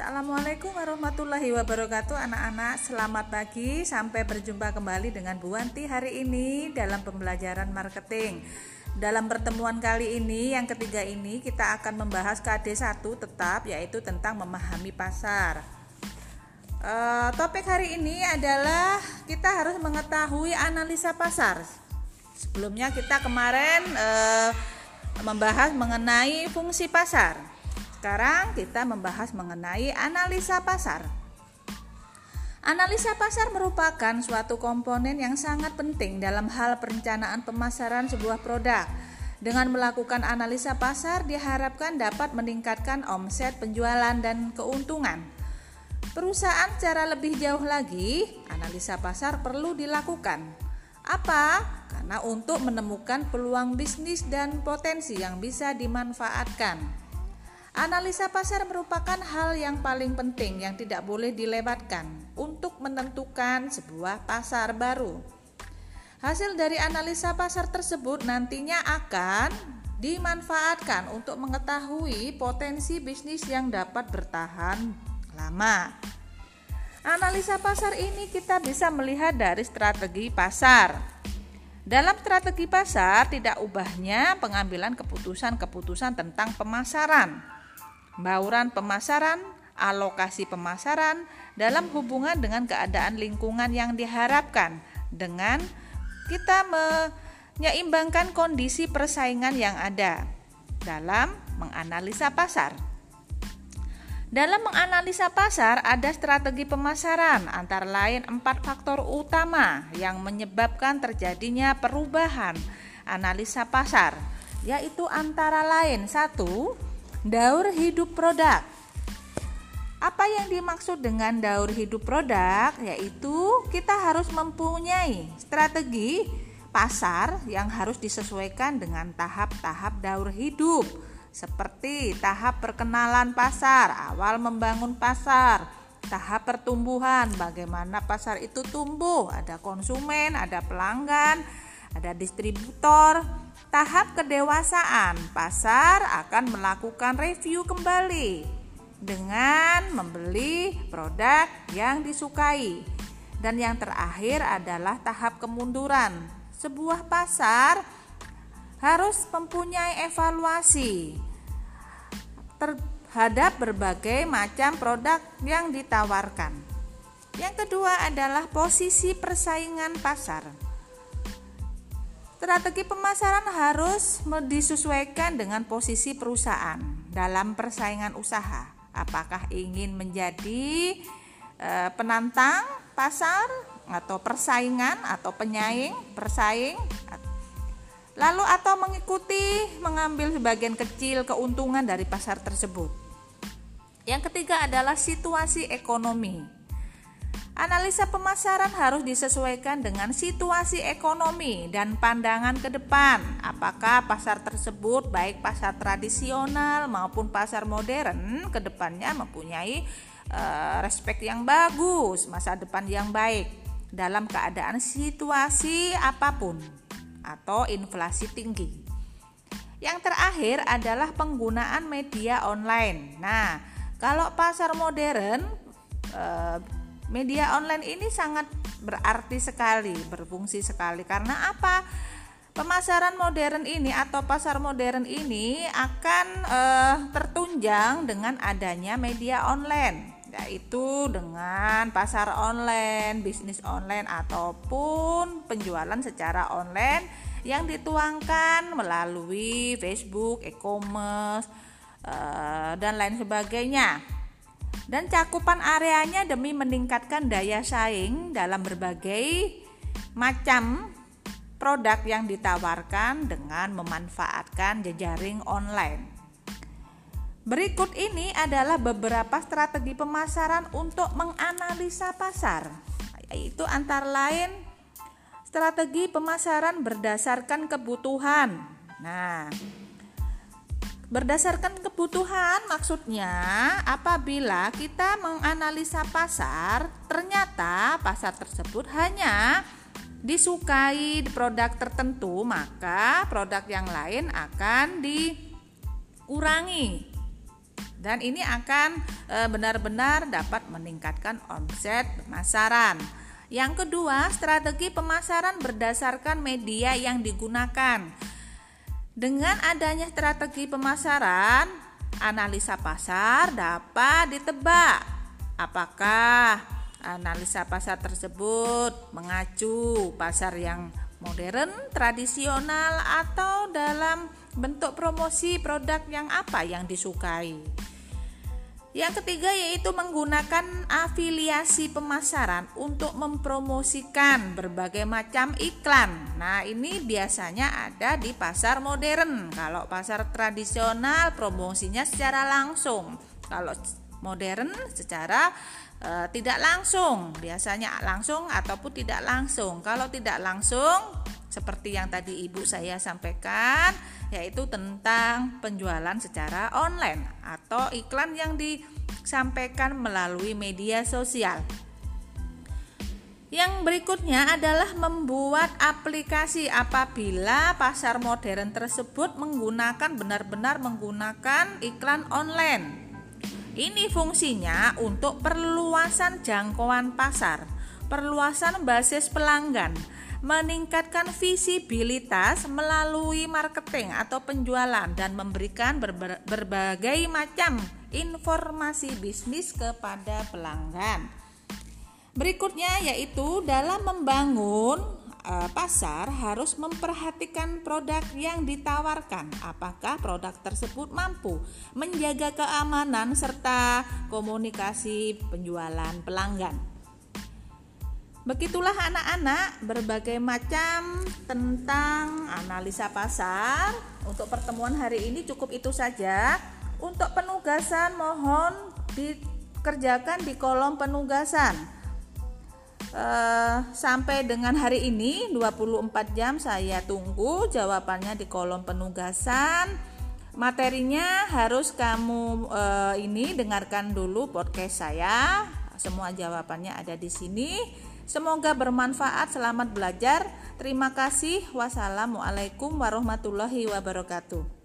Assalamualaikum warahmatullahi wabarakatuh anak-anak. Selamat pagi sampai berjumpa kembali dengan Bu Wanti hari ini dalam pembelajaran marketing. Dalam pertemuan kali ini yang ketiga ini kita akan membahas KD1 tetap yaitu tentang memahami pasar. E, Topik hari ini adalah kita harus mengetahui analisa pasar. Sebelumnya kita kemarin e, membahas mengenai fungsi pasar sekarang kita membahas mengenai analisa pasar. Analisa pasar merupakan suatu komponen yang sangat penting dalam hal perencanaan pemasaran sebuah produk. Dengan melakukan analisa pasar diharapkan dapat meningkatkan omset penjualan dan keuntungan. Perusahaan secara lebih jauh lagi, analisa pasar perlu dilakukan. Apa? Karena untuk menemukan peluang bisnis dan potensi yang bisa dimanfaatkan. Analisa pasar merupakan hal yang paling penting yang tidak boleh dilewatkan untuk menentukan sebuah pasar baru. Hasil dari analisa pasar tersebut nantinya akan dimanfaatkan untuk mengetahui potensi bisnis yang dapat bertahan lama. Analisa pasar ini kita bisa melihat dari strategi pasar. Dalam strategi pasar tidak ubahnya pengambilan keputusan-keputusan tentang pemasaran bauran pemasaran, alokasi pemasaran dalam hubungan dengan keadaan lingkungan yang diharapkan dengan kita menyeimbangkan kondisi persaingan yang ada dalam menganalisa pasar. Dalam menganalisa pasar ada strategi pemasaran antara lain empat faktor utama yang menyebabkan terjadinya perubahan analisa pasar yaitu antara lain satu Daur hidup produk. Apa yang dimaksud dengan daur hidup produk? Yaitu kita harus mempunyai strategi pasar yang harus disesuaikan dengan tahap-tahap daur hidup seperti tahap perkenalan pasar, awal membangun pasar, tahap pertumbuhan, bagaimana pasar itu tumbuh, ada konsumen, ada pelanggan, ada distributor, Tahap kedewasaan, pasar akan melakukan review kembali dengan membeli produk yang disukai. Dan yang terakhir adalah tahap kemunduran. Sebuah pasar harus mempunyai evaluasi terhadap berbagai macam produk yang ditawarkan. Yang kedua adalah posisi persaingan pasar. Strategi pemasaran harus disesuaikan dengan posisi perusahaan dalam persaingan usaha. Apakah ingin menjadi e, penantang pasar atau persaingan atau penyaing, persaing lalu atau mengikuti mengambil sebagian kecil keuntungan dari pasar tersebut. Yang ketiga adalah situasi ekonomi. Analisa pemasaran harus disesuaikan dengan situasi ekonomi dan pandangan ke depan. Apakah pasar tersebut, baik pasar tradisional maupun pasar modern, ke depannya mempunyai uh, respek yang bagus, masa depan yang baik dalam keadaan situasi apa pun atau inflasi tinggi. Yang terakhir adalah penggunaan media online. Nah, kalau pasar modern uh, media online ini sangat berarti sekali, berfungsi sekali karena apa? Pemasaran modern ini atau pasar modern ini akan uh, tertunjang dengan adanya media online yaitu dengan pasar online, bisnis online ataupun penjualan secara online yang dituangkan melalui Facebook, e-commerce uh, dan lain sebagainya dan cakupan areanya demi meningkatkan daya saing dalam berbagai macam produk yang ditawarkan dengan memanfaatkan jejaring online. Berikut ini adalah beberapa strategi pemasaran untuk menganalisa pasar, yaitu antara lain strategi pemasaran berdasarkan kebutuhan. Nah, Berdasarkan kebutuhan, maksudnya apabila kita menganalisa pasar, ternyata pasar tersebut hanya disukai produk tertentu, maka produk yang lain akan dikurangi. dan ini akan eh, benar-benar dapat meningkatkan omset pemasaran. Yang kedua, strategi pemasaran berdasarkan media yang digunakan. Dengan adanya strategi pemasaran, analisa pasar dapat ditebak apakah analisa pasar tersebut mengacu pasar yang modern, tradisional atau dalam bentuk promosi produk yang apa yang disukai. Yang ketiga yaitu menggunakan afiliasi pemasaran untuk mempromosikan berbagai macam iklan. Nah, ini biasanya ada di pasar modern. Kalau pasar tradisional promosinya secara langsung. Kalau modern secara e, tidak langsung, biasanya langsung ataupun tidak langsung. Kalau tidak langsung seperti yang tadi ibu saya sampaikan yaitu tentang penjualan secara online atau iklan yang disampaikan melalui media sosial. Yang berikutnya adalah membuat aplikasi apabila pasar modern tersebut menggunakan benar-benar menggunakan iklan online. Ini fungsinya untuk perluasan jangkauan pasar, perluasan basis pelanggan, meningkatkan visibilitas melalui marketing atau penjualan dan memberikan berbagai macam informasi bisnis kepada pelanggan. Berikutnya yaitu dalam membangun e, pasar harus memperhatikan produk yang ditawarkan. Apakah produk tersebut mampu menjaga keamanan serta komunikasi penjualan pelanggan. Begitulah anak-anak berbagai macam tentang analisa pasar. Untuk pertemuan hari ini cukup itu saja. Untuk penugasan mohon dikerjakan di kolom penugasan. Uh, sampai dengan hari ini 24 jam saya tunggu jawabannya di kolom penugasan. Materinya harus kamu uh, ini dengarkan dulu podcast saya. Semua jawabannya ada di sini. Semoga bermanfaat. Selamat belajar. Terima kasih. Wassalamualaikum warahmatullahi wabarakatuh.